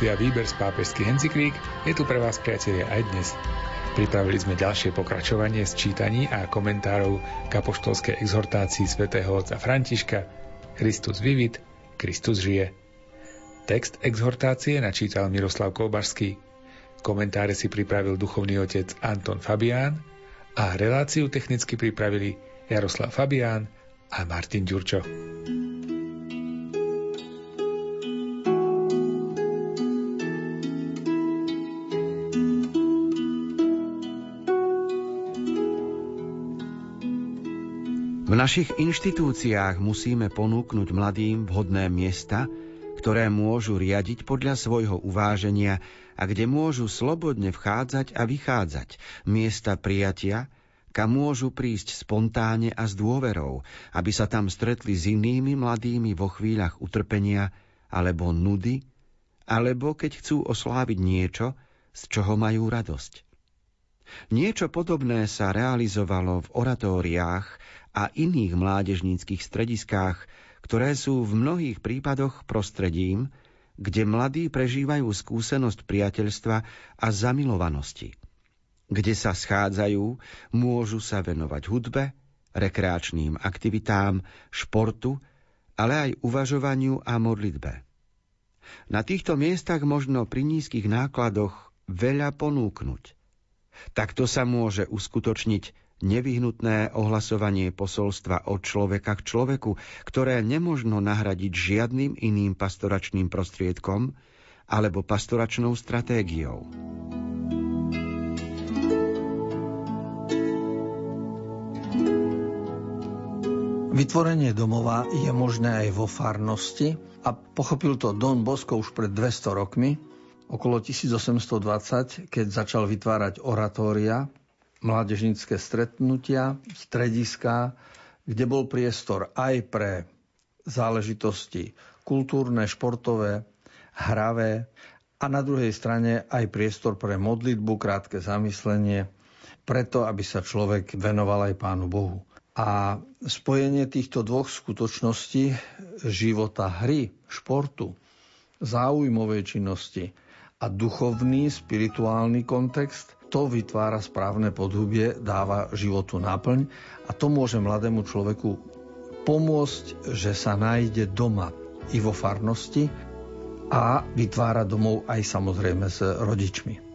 Relácia Výber z pápežských encyklík je tu pre vás, priatelia, aj dnes. Pripravili sme ďalšie pokračovanie z čítaní a komentárov k apoštolskej exhortácii svätého otca Františka Kristus vivit, Kristus žije. Text exhortácie načítal Miroslav Kolbašský. Komentáre si pripravil duchovný otec Anton Fabián a reláciu technicky pripravili Jaroslav Fabián a Martin Ďurčo. V našich inštitúciách musíme ponúknuť mladým vhodné miesta, ktoré môžu riadiť podľa svojho uváženia a kde môžu slobodne vchádzať a vychádzať, miesta prijatia, kam môžu prísť spontáne a s dôverou, aby sa tam stretli s inými mladými vo chvíľach utrpenia alebo nudy, alebo keď chcú osláviť niečo, z čoho majú radosť. Niečo podobné sa realizovalo v oratóriách a iných mládežníckých strediskách, ktoré sú v mnohých prípadoch prostredím, kde mladí prežívajú skúsenosť priateľstva a zamilovanosti. Kde sa schádzajú, môžu sa venovať hudbe, rekreačným aktivitám, športu, ale aj uvažovaniu a modlitbe. Na týchto miestach možno pri nízkych nákladoch veľa ponúknuť. Takto sa môže uskutočniť nevyhnutné ohlasovanie posolstva od človeka k človeku, ktoré nemožno nahradiť žiadnym iným pastoračným prostriedkom alebo pastoračnou stratégiou. Vytvorenie domova je možné aj vo farnosti a pochopil to Don Bosco už pred 200 rokmi, okolo 1820, keď začal vytvárať oratória mládežnícke stretnutia, strediska, kde bol priestor aj pre záležitosti kultúrne, športové, hravé a na druhej strane aj priestor pre modlitbu, krátke zamyslenie, preto, aby sa človek venoval aj Pánu Bohu. A spojenie týchto dvoch skutočností života hry, športu, záujmovej činnosti a duchovný, spirituálny kontext to vytvára správne podhubie, dáva životu náplň a to môže mladému človeku pomôcť, že sa nájde doma i vo farnosti a vytvára domov aj samozrejme s rodičmi.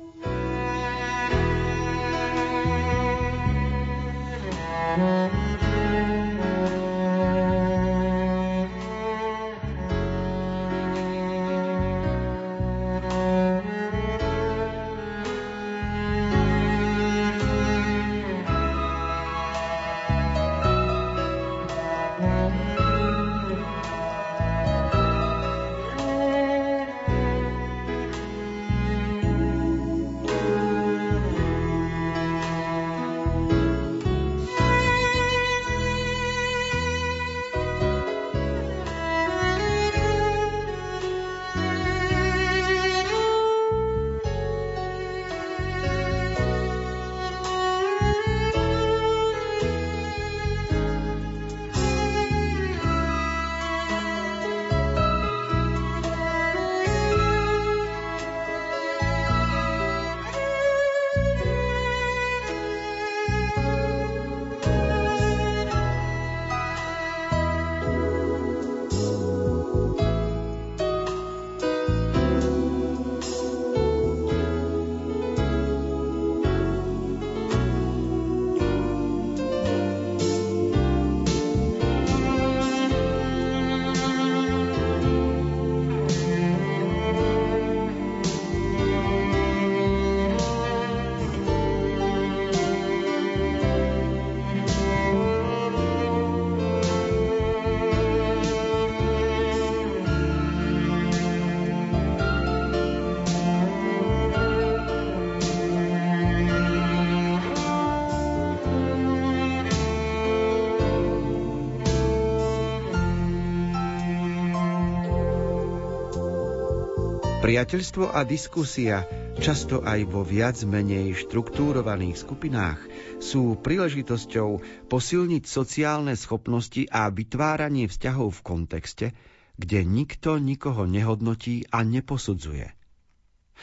Priateľstvo a diskusia často aj vo viac menej štruktúrovaných skupinách, sú príležitosťou posilniť sociálne schopnosti a vytváranie vzťahov v kontexte, kde nikto nikoho nehodnotí a neposudzuje.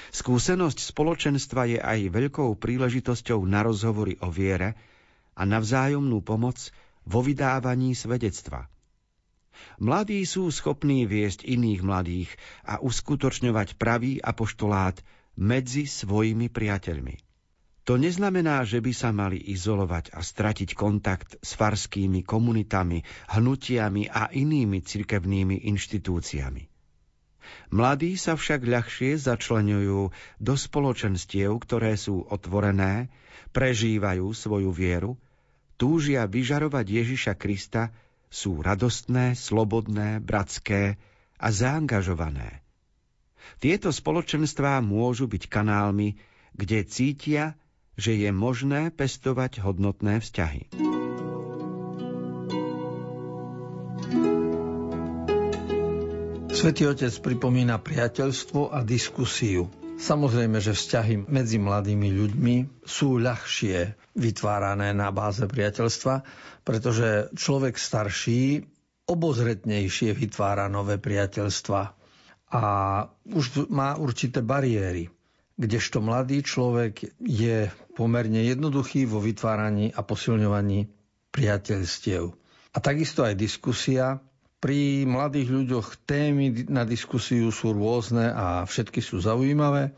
Skúsenosť spoločenstva je aj veľkou príležitosťou na rozhovory o viere a na vzájomnú pomoc vo vydávaní svedectva. Mladí sú schopní viesť iných mladých a uskutočňovať pravý apoštolát medzi svojimi priateľmi. To neznamená, že by sa mali izolovať a stratiť kontakt s farskými komunitami, hnutiami a inými cirkevnými inštitúciami. Mladí sa však ľahšie začlenujú do spoločenstiev, ktoré sú otvorené, prežívajú svoju vieru, túžia vyžarovať Ježiša Krista, sú radostné, slobodné, bratské a zaangažované. Tieto spoločenstvá môžu byť kanálmi, kde cítia, že je možné pestovať hodnotné vzťahy. Svetý Otec pripomína priateľstvo a diskusiu. Samozrejme, že vzťahy medzi mladými ľuďmi sú ľahšie vytvárané na báze priateľstva, pretože človek starší obozretnejšie vytvára nové priateľstva a už má určité bariéry kdežto mladý človek je pomerne jednoduchý vo vytváraní a posilňovaní priateľstiev. A takisto aj diskusia. Pri mladých ľuďoch témy na diskusiu sú rôzne a všetky sú zaujímavé.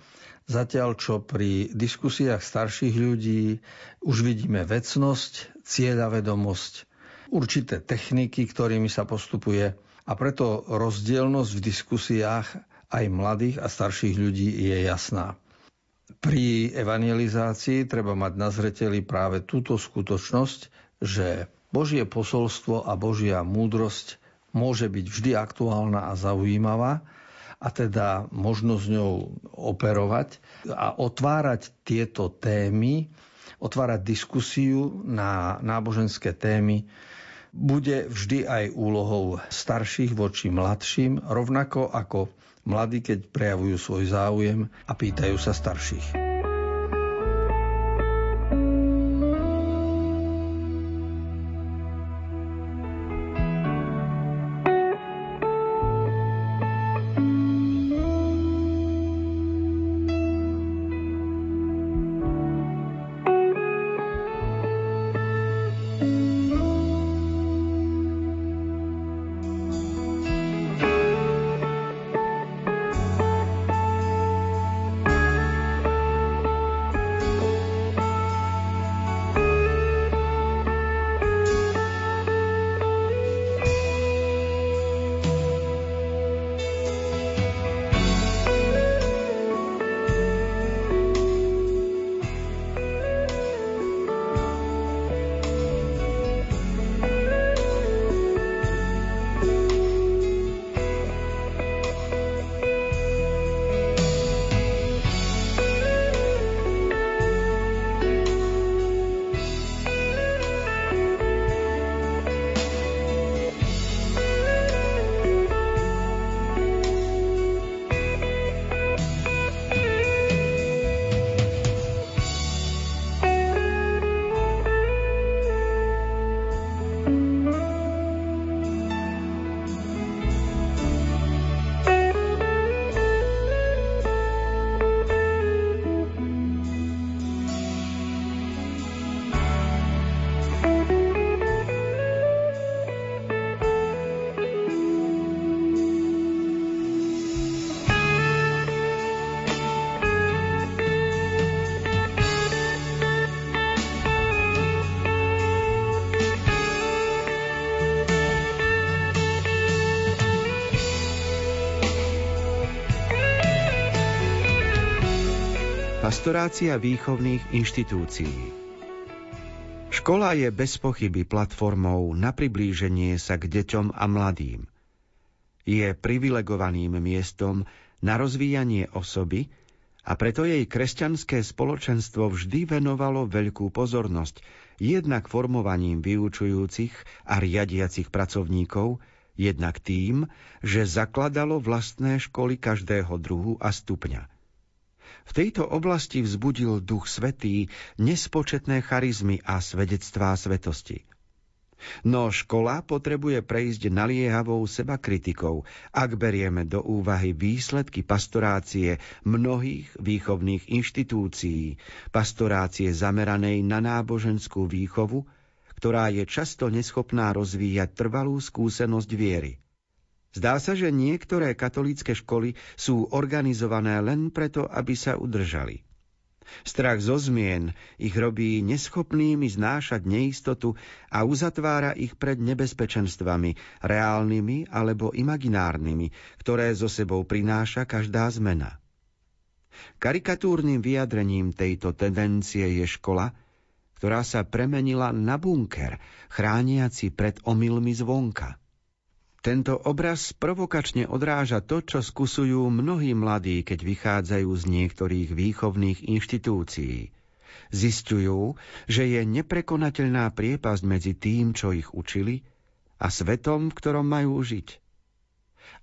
Zatiaľ, čo pri diskusiách starších ľudí už vidíme vecnosť, cieľavedomosť, určité techniky, ktorými sa postupuje a preto rozdielnosť v diskusiách aj mladých a starších ľudí je jasná. Pri evangelizácii treba mať na zreteli práve túto skutočnosť, že Božie posolstvo a Božia múdrosť môže byť vždy aktuálna a zaujímavá a teda možno s ňou operovať a otvárať tieto témy, otvárať diskusiu na náboženské témy bude vždy aj úlohou starších voči mladším, rovnako ako mladí, keď prejavujú svoj záujem a pýtajú sa starších. Pastorácia výchovných inštitúcií Škola je bez pochyby platformou na priblíženie sa k deťom a mladým. Je privilegovaným miestom na rozvíjanie osoby a preto jej kresťanské spoločenstvo vždy venovalo veľkú pozornosť jednak formovaním vyučujúcich a riadiacich pracovníkov, jednak tým, že zakladalo vlastné školy každého druhu a stupňa – V tejto oblasti vzbudil Duch Svetý nespočetné charizmy a svedectvá svetosti. No škola potrebuje prejsť naliehavou seba kritikou, ak berieme do úvahy výsledky pastorácie mnohých výchovných inštitúcií, pastorácie zameranej na náboženskú výchovu, ktorá je často neschopná rozvíjať trvalú skúsenosť viery. Zdá sa, že niektoré katolícke školy sú organizované len preto, aby sa udržali. Strach zo zmien ich robí neschopnými znášať neistotu a uzatvára ich pred nebezpečenstvami, reálnymi alebo imaginárnymi, ktoré zo sebou prináša každá zmena. Karikatúrnym vyjadrením tejto tendencie je škola, ktorá sa premenila na bunker, chrániaci pred omylmi zvonka. Tento obraz provokačne odráža to, čo skusujú mnohí mladí, keď vychádzajú z niektorých výchovných inštitúcií. Zistujú, že je neprekonateľná priepasť medzi tým, čo ich učili, a svetom, v ktorom majú žiť.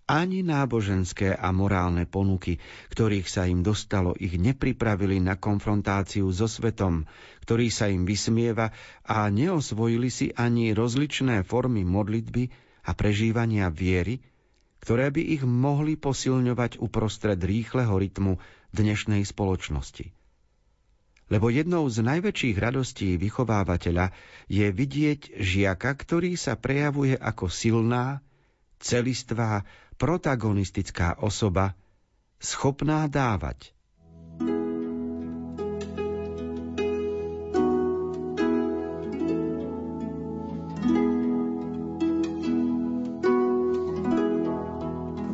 Ani náboženské a morálne ponuky, ktorých sa im dostalo, ich nepripravili na konfrontáciu so svetom, ktorý sa im vysmieva a neosvojili si ani rozličné formy modlitby, a prežívania viery, ktoré by ich mohli posilňovať uprostred rýchleho rytmu dnešnej spoločnosti. Lebo jednou z najväčších radostí vychovávateľa je vidieť žiaka, ktorý sa prejavuje ako silná, celistvá, protagonistická osoba, schopná dávať –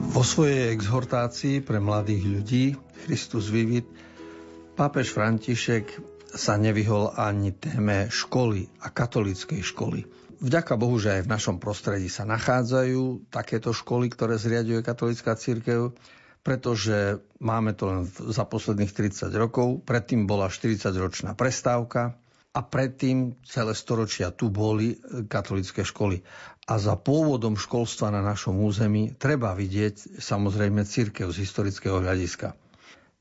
Vo svojej exhortácii pre mladých ľudí Christus Vivit pápež František sa nevyhol ani téme školy a katolíckej školy. Vďaka Bohu, že aj v našom prostredí sa nachádzajú takéto školy, ktoré zriaduje katolická církev, pretože máme to len za posledných 30 rokov. Predtým bola 40-ročná prestávka a predtým celé storočia tu boli katolické školy. A za pôvodom školstva na našom území treba vidieť samozrejme církev z historického hľadiska.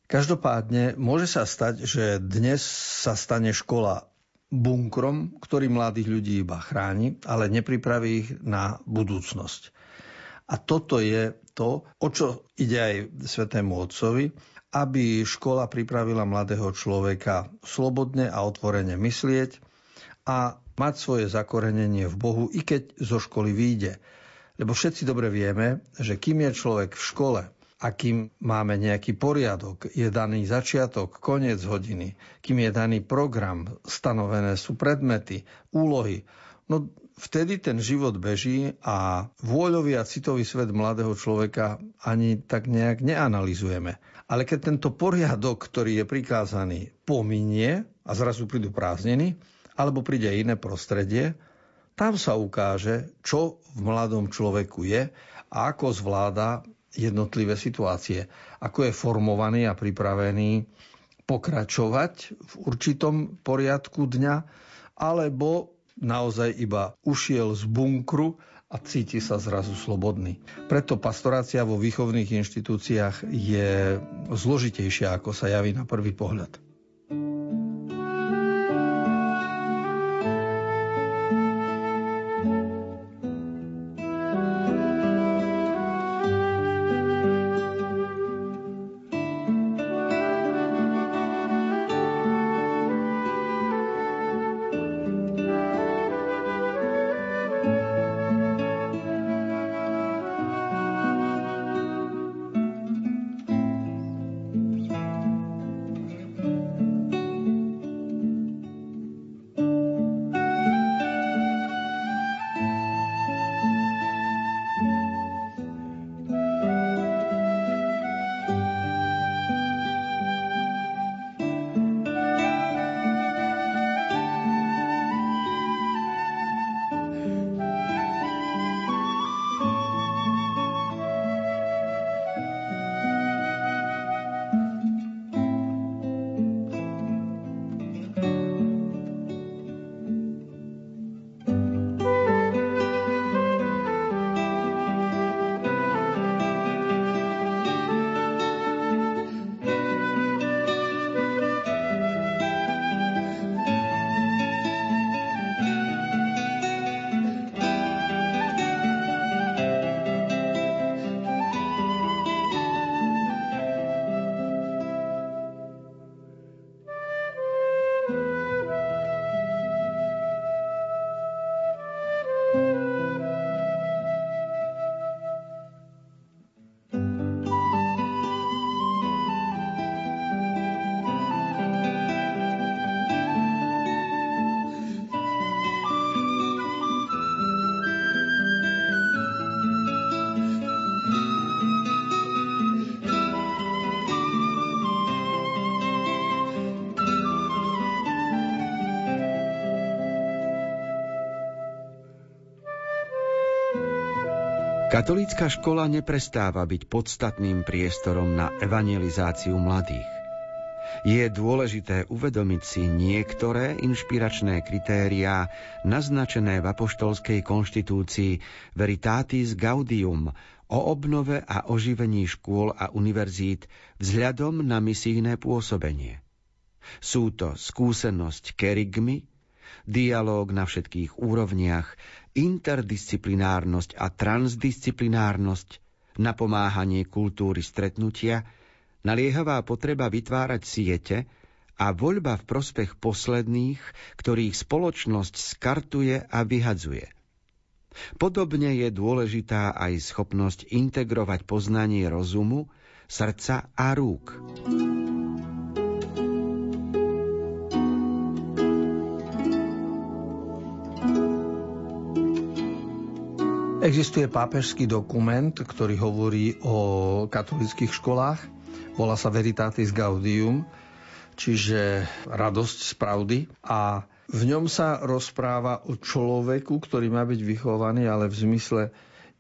Každopádne môže sa stať, že dnes sa stane škola bunkrom, ktorý mladých ľudí iba chráni, ale nepripraví ich na budúcnosť. A toto je to, o čo ide aj Svetému Otcovi, aby škola pripravila mladého človeka slobodne a otvorene myslieť a mať svoje zakorenenie v Bohu, i keď zo školy vyjde. Lebo všetci dobre vieme, že kým je človek v škole a kým máme nejaký poriadok, je daný začiatok, koniec hodiny, kým je daný program, stanovené sú predmety, úlohy, no vtedy ten život beží a vôľový a citový svet mladého človeka ani tak nejak neanalizujeme. Ale keď tento poriadok, ktorý je prikázaný, pominie a zrazu prídu prázdniny, alebo príde iné prostredie, tam sa ukáže, čo v mladom človeku je a ako zvláda jednotlivé situácie. Ako je formovaný a pripravený pokračovať v určitom poriadku dňa, alebo naozaj iba ušiel z bunkru a cíti sa zrazu slobodný. Preto pastorácia vo výchovných inštitúciách je zložitejšia, ako sa javí na prvý pohľad. Katolícka škola neprestáva byť podstatným priestorom na evangelizáciu mladých. Je dôležité uvedomiť si niektoré inšpiračné kritériá naznačené v apoštolskej konštitúcii Veritatis Gaudium o obnove a oživení škôl a univerzít vzhľadom na misijné pôsobenie. Sú to skúsenosť kerigmy, dialóg na všetkých úrovniach, interdisciplinárnosť a transdisciplinárnosť, napomáhanie kultúry stretnutia, naliehavá potreba vytvárať siete a voľba v prospech posledných, ktorých spoločnosť skartuje a vyhadzuje. Podobne je dôležitá aj schopnosť integrovať poznanie rozumu, srdca a rúk. Existuje pápežský dokument, ktorý hovorí o katolických školách. Volá sa Veritatis Gaudium, čiže radosť z pravdy. A v ňom sa rozpráva o človeku, ktorý má byť vychovaný, ale v zmysle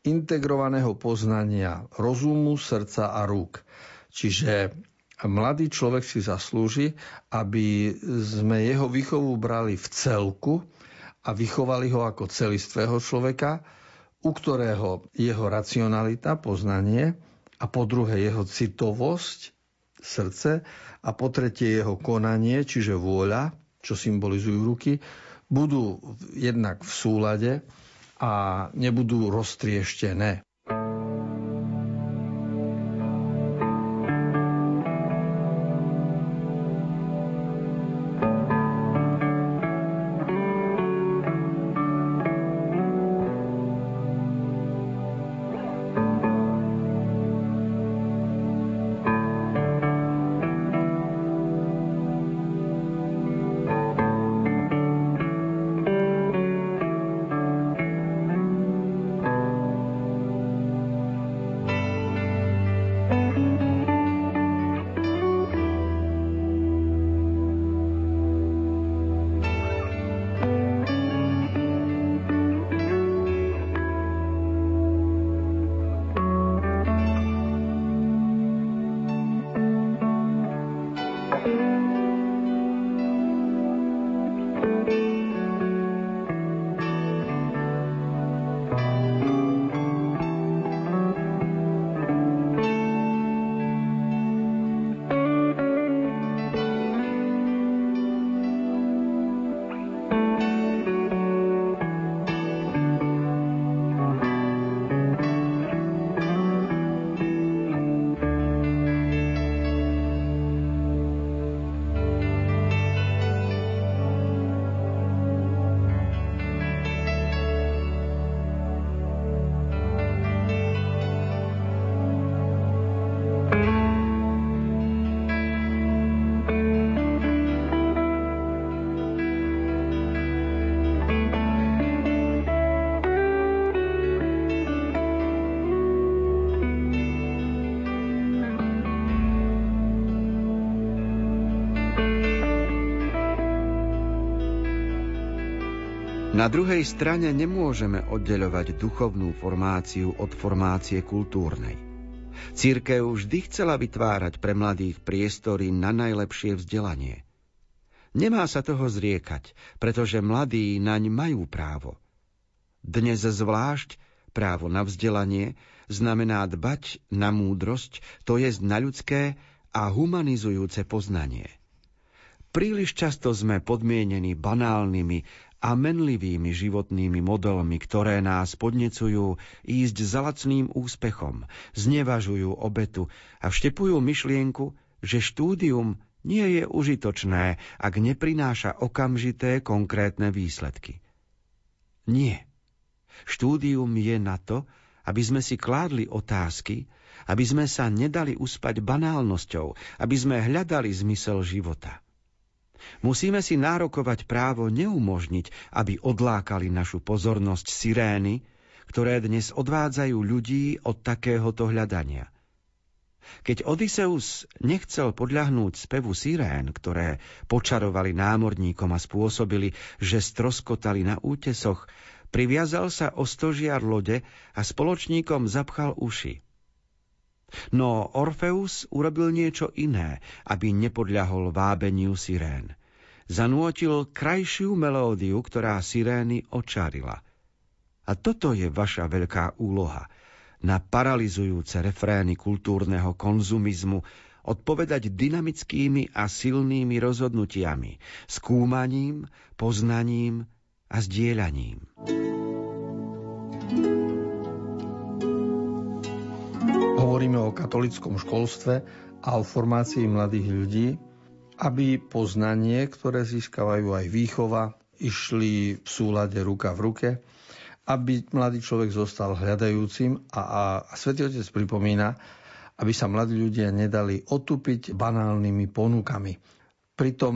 integrovaného poznania rozumu, srdca a rúk. Čiže mladý človek si zaslúži, aby sme jeho výchovu brali v celku a vychovali ho ako celistvého človeka, u ktorého jeho racionalita, poznanie a po druhé jeho citovosť, srdce a po tretie jeho konanie, čiže vôľa, čo symbolizujú ruky, budú jednak v súlade a nebudú roztrieštené. Na druhej strane nemôžeme oddeľovať duchovnú formáciu od formácie kultúrnej. Církev vždy chcela vytvárať pre mladých priestory na najlepšie vzdelanie. Nemá sa toho zriekať, pretože mladí naň majú právo. Dnes zvlášť právo na vzdelanie znamená dbať na múdrosť, to je na ľudské a humanizujúce poznanie. Príliš často sme podmienení banálnymi a menlivými životnými modelmi, ktoré nás podnecujú ísť za lacným úspechom, znevažujú obetu a vštepujú myšlienku, že štúdium nie je užitočné, ak neprináša okamžité konkrétne výsledky. Nie. Štúdium je na to, aby sme si kládli otázky, aby sme sa nedali uspať banálnosťou, aby sme hľadali zmysel života. Musíme si nárokovať právo neumožniť, aby odlákali našu pozornosť sirény, ktoré dnes odvádzajú ľudí od takéhoto hľadania. Keď Odysseus nechcel podľahnúť spevu sirén, ktoré počarovali námorníkom a spôsobili, že stroskotali na útesoch, Priviazal sa o stožiar lode a spoločníkom zapchal uši. No Orfeus urobil niečo iné, aby nepodľahol vábeniu sirén. Zanútil krajšiu melódiu, ktorá sirény očarila. A toto je vaša veľká úloha. Na paralizujúce refrény kultúrneho konzumizmu odpovedať dynamickými a silnými rozhodnutiami, skúmaním, poznaním a zdieľaním. Hovoríme o katolickom školstve a o formácii mladých ľudí, aby poznanie, ktoré získavajú aj výchova, išli v súlade ruka v ruke, aby mladý človek zostal hľadajúcim a, a, a Svetý Otec pripomína, aby sa mladí ľudia nedali otupiť banálnymi ponukami. Pritom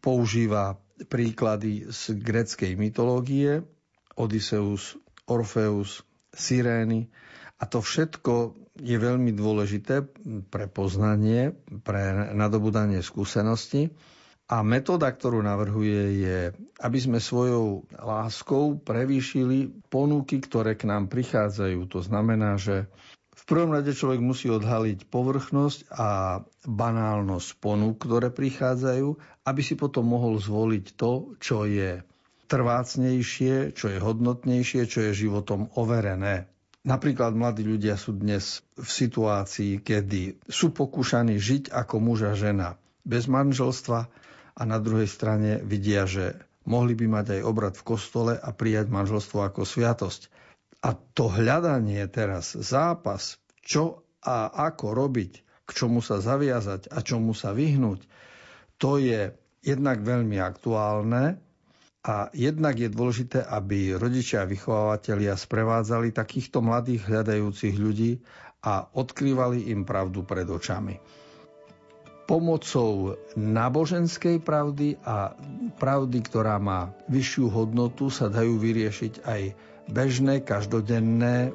používa príklady z greckej mytológie, Odysseus, Orfeus, Sirény a to všetko je veľmi dôležité pre poznanie, pre nadobudanie skúsenosti. A metóda, ktorú navrhuje, je, aby sme svojou láskou prevýšili ponuky, ktoré k nám prichádzajú. To znamená, že v prvom rade človek musí odhaliť povrchnosť a banálnosť ponúk, ktoré prichádzajú, aby si potom mohol zvoliť to, čo je trvácnejšie, čo je hodnotnejšie, čo je životom overené. Napríklad mladí ľudia sú dnes v situácii, kedy sú pokúšaní žiť ako muž a žena bez manželstva a na druhej strane vidia, že mohli by mať aj obrad v kostole a prijať manželstvo ako sviatosť. A to hľadanie teraz, zápas, čo a ako robiť, k čomu sa zaviazať a čomu sa vyhnúť, to je jednak veľmi aktuálne a jednak je dôležité, aby rodičia a vychovávateľia sprevádzali takýchto mladých hľadajúcich ľudí a odkrývali im pravdu pred očami. Pomocou náboženskej pravdy a pravdy, ktorá má vyššiu hodnotu, sa dajú vyriešiť aj bežné, každodenné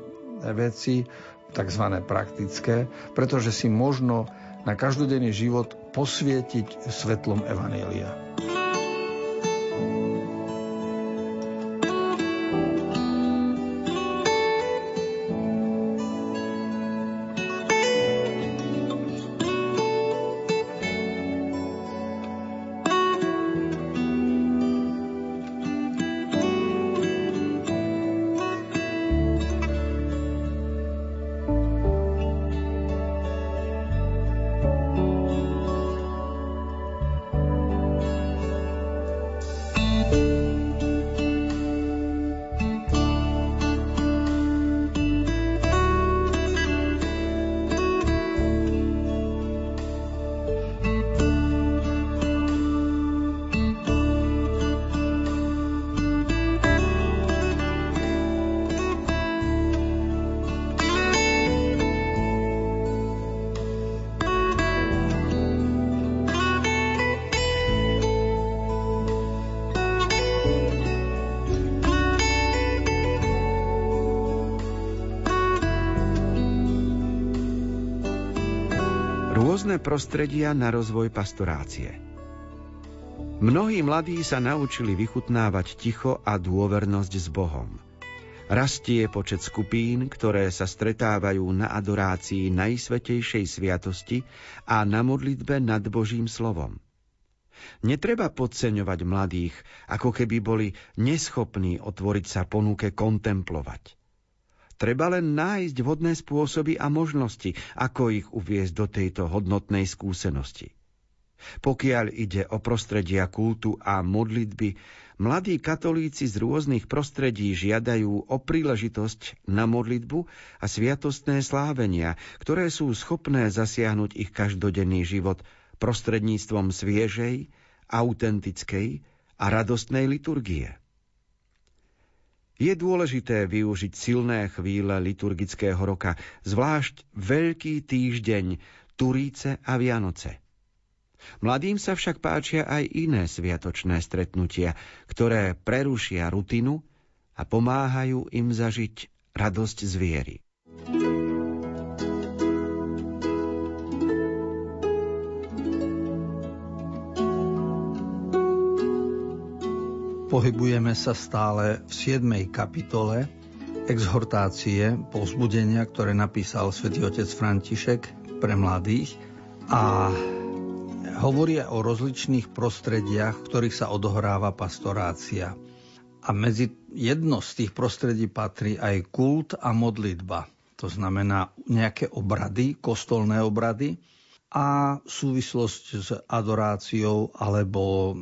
veci, tzv. praktické, pretože si možno na každodenný život posvietiť svetlom Evanília. Rôzne prostredia na rozvoj pastorácie. Mnohí mladí sa naučili vychutnávať ticho a dôvernosť s Bohom. Rastie počet skupín, ktoré sa stretávajú na adorácii Najsvetejšej sviatosti a na modlitbe nad Božím slovom. Netreba podceňovať mladých, ako keby boli neschopní otvoriť sa ponuke kontemplovať. Treba len nájsť vhodné spôsoby a možnosti, ako ich uviezť do tejto hodnotnej skúsenosti. Pokiaľ ide o prostredia kultu a modlitby, mladí katolíci z rôznych prostredí žiadajú o príležitosť na modlitbu a sviatostné slávenia, ktoré sú schopné zasiahnuť ich každodenný život prostredníctvom sviežej, autentickej a radostnej liturgie. Je dôležité využiť silné chvíle liturgického roka, zvlášť Veľký týždeň, Turíce a Vianoce. Mladým sa však páčia aj iné sviatočné stretnutia, ktoré prerušia rutinu a pomáhajú im zažiť radosť z viery. Pohybujeme sa stále v 7. kapitole exhortácie, povzbudenia, ktoré napísal svätý otec František pre mladých a hovoria o rozličných prostrediach, v ktorých sa odohráva pastorácia. A medzi jedno z tých prostredí patrí aj kult a modlitba. To znamená nejaké obrady, kostolné obrady a súvislosť s adoráciou alebo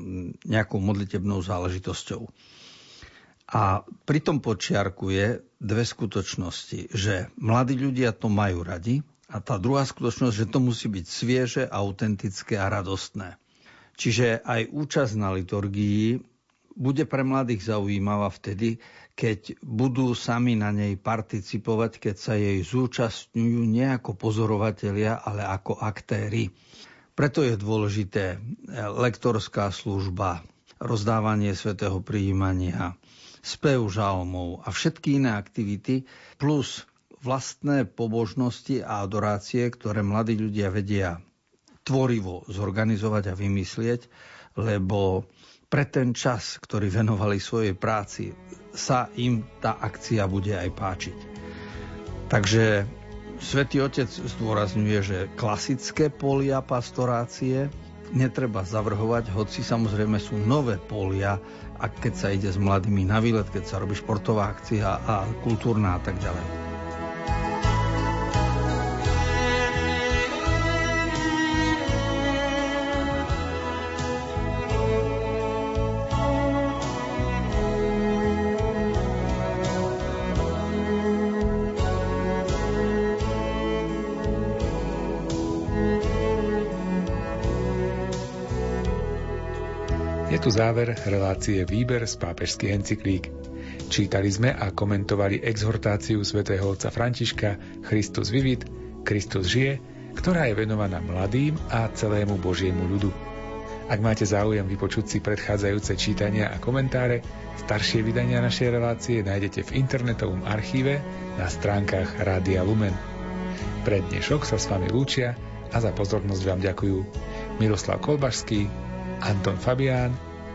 nejakou modlitebnou záležitosťou. A pritom počiarkuje dve skutočnosti, že mladí ľudia to majú radi a tá druhá skutočnosť, že to musí byť svieže, autentické a radostné. Čiže aj účasť na liturgii bude pre mladých zaujímavá vtedy, keď budú sami na nej participovať, keď sa jej zúčastňujú nie ako pozorovatelia, ale ako aktéry. Preto je dôležité lektorská služba, rozdávanie svetého prijímania, spev žalmov a všetky iné aktivity, plus vlastné pobožnosti a adorácie, ktoré mladí ľudia vedia tvorivo zorganizovať a vymyslieť, lebo pre ten čas, ktorý venovali svojej práci, sa im tá akcia bude aj páčiť. Takže Svetý Otec zdôrazňuje, že klasické polia pastorácie netreba zavrhovať, hoci samozrejme sú nové polia, a keď sa ide s mladými na výlet, keď sa robí športová akcia a kultúrna a tak ďalej. Tu záver relácie Výber z pápežských encyklík. Čítali sme a komentovali exhortáciu svätého otca Františka Christus vivit, Kristus žije, ktorá je venovaná mladým a celému Božiemu ľudu. Ak máte záujem vypočuť si predchádzajúce čítania a komentáre, staršie vydania našej relácie nájdete v internetovom archíve na stránkach Rádia Lumen. Pre dnešok sa s vami lúčia a za pozornosť vám ďakujú Miroslav Kolbašský, Anton Fabián